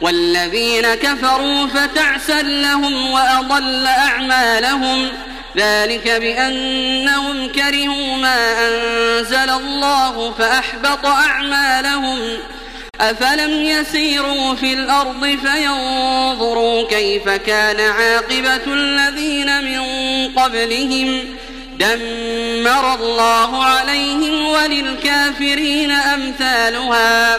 والذين كفروا فتعسا لهم وأضل أعمالهم. ذلك بأنهم كرهوا ما أنزل الله فأحبط أعمالهم. أفلم يسيروا في الأرض فينظروا كيف كان عاقبة الذين من قبلهم. دمر الله عليهم وللكافرين أمثالها.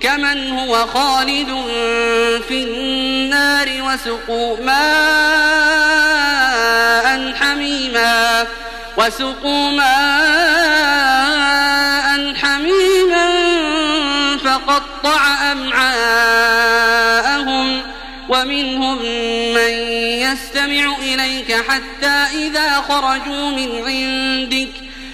كمن هو خالد في النار وسقوا ماء حميما وسقوا ماء حميما فقطع أمعاءهم ومنهم من يستمع إليك حتى إذا خرجوا من عندك.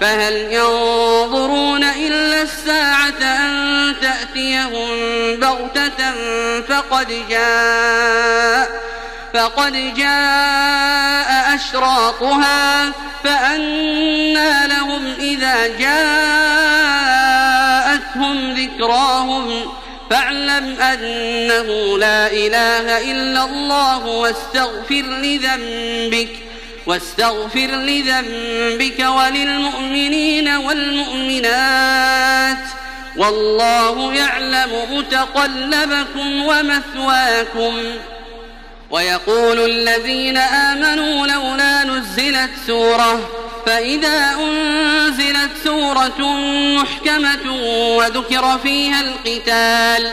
فهل ينظرون إلا الساعة أن تأتيهم بغتة فقد جاء فقد جاء أشراطها فأنى لهم إذا جاءتهم ذكراهم فاعلم أنه لا إله إلا الله واستغفر لذنبك واستغفر لذنبك وللمؤمنين والمؤمنات والله يعلم متقلبكم ومثواكم. ويقول الذين آمنوا لولا نزلت سورة فإذا أنزلت سورة محكمة وذكر فيها القتال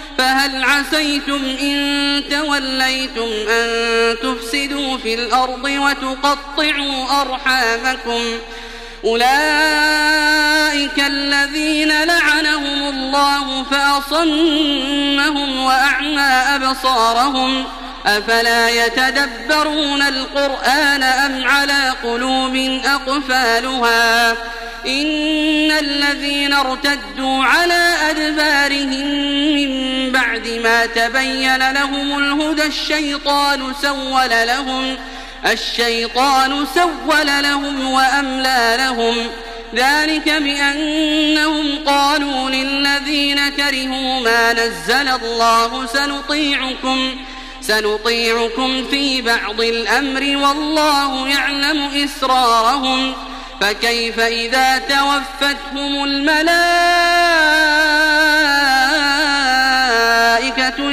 فهل عسيتم إن توليتم أن تفسدوا في الأرض وتقطعوا أرحامكم؟ أولئك الذين لعنهم الله فأصمهم وأعمى أبصارهم. أفلا يتدبرون القرآن أم على قلوب أقفالها؟ إن الذين ارتدوا على أدبارهم من بعد ما تبين لهم الهدى الشيطان سول لهم الشيطان سول لهم وأملى لهم. ذلك بأنهم قالوا للذين كرهوا ما نزل الله سنطيعكم سنطيعكم في بعض الأمر والله يعلم إسرارهم. فكيف إذا توفتهم الملائكة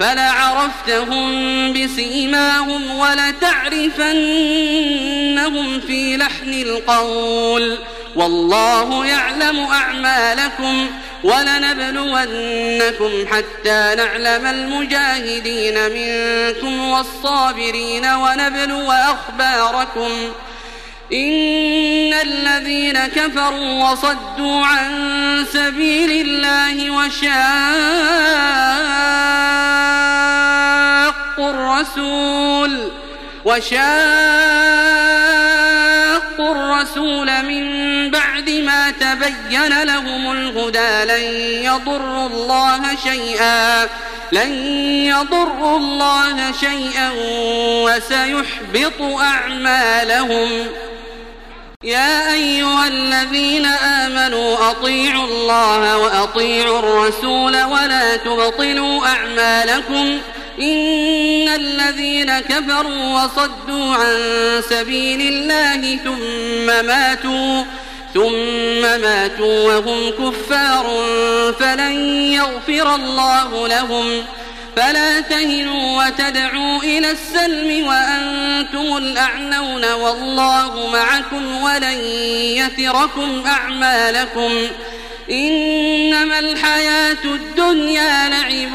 فلعرفتهم بسيماهم ولتعرفنهم في لحن القول والله يعلم أعمالكم ولنبلونكم حتى نعلم المجاهدين منكم والصابرين ونبلو أخباركم إن الذين كفروا وصدوا عن سبيل الله وشاقوا الرسول وشاقوا الرسول من بعد ما تبين لهم الهدى لن يضروا الله شيئا لن يضروا الله شيئا وسيحبط أعمالهم. يا أيها الذين آمنوا أطيعوا الله وأطيعوا الرسول ولا تبطلوا أعمالكم. إن الذين كفروا وصدوا عن سبيل الله ثم ماتوا ثم ماتوا وهم كفار فلن يغفر الله لهم. فلا تهنوا وتدعوا إلى السلم وأنتم الأعنون والله معكم ولن يتركم أعمالكم. إنما الحياة الدنيا لعب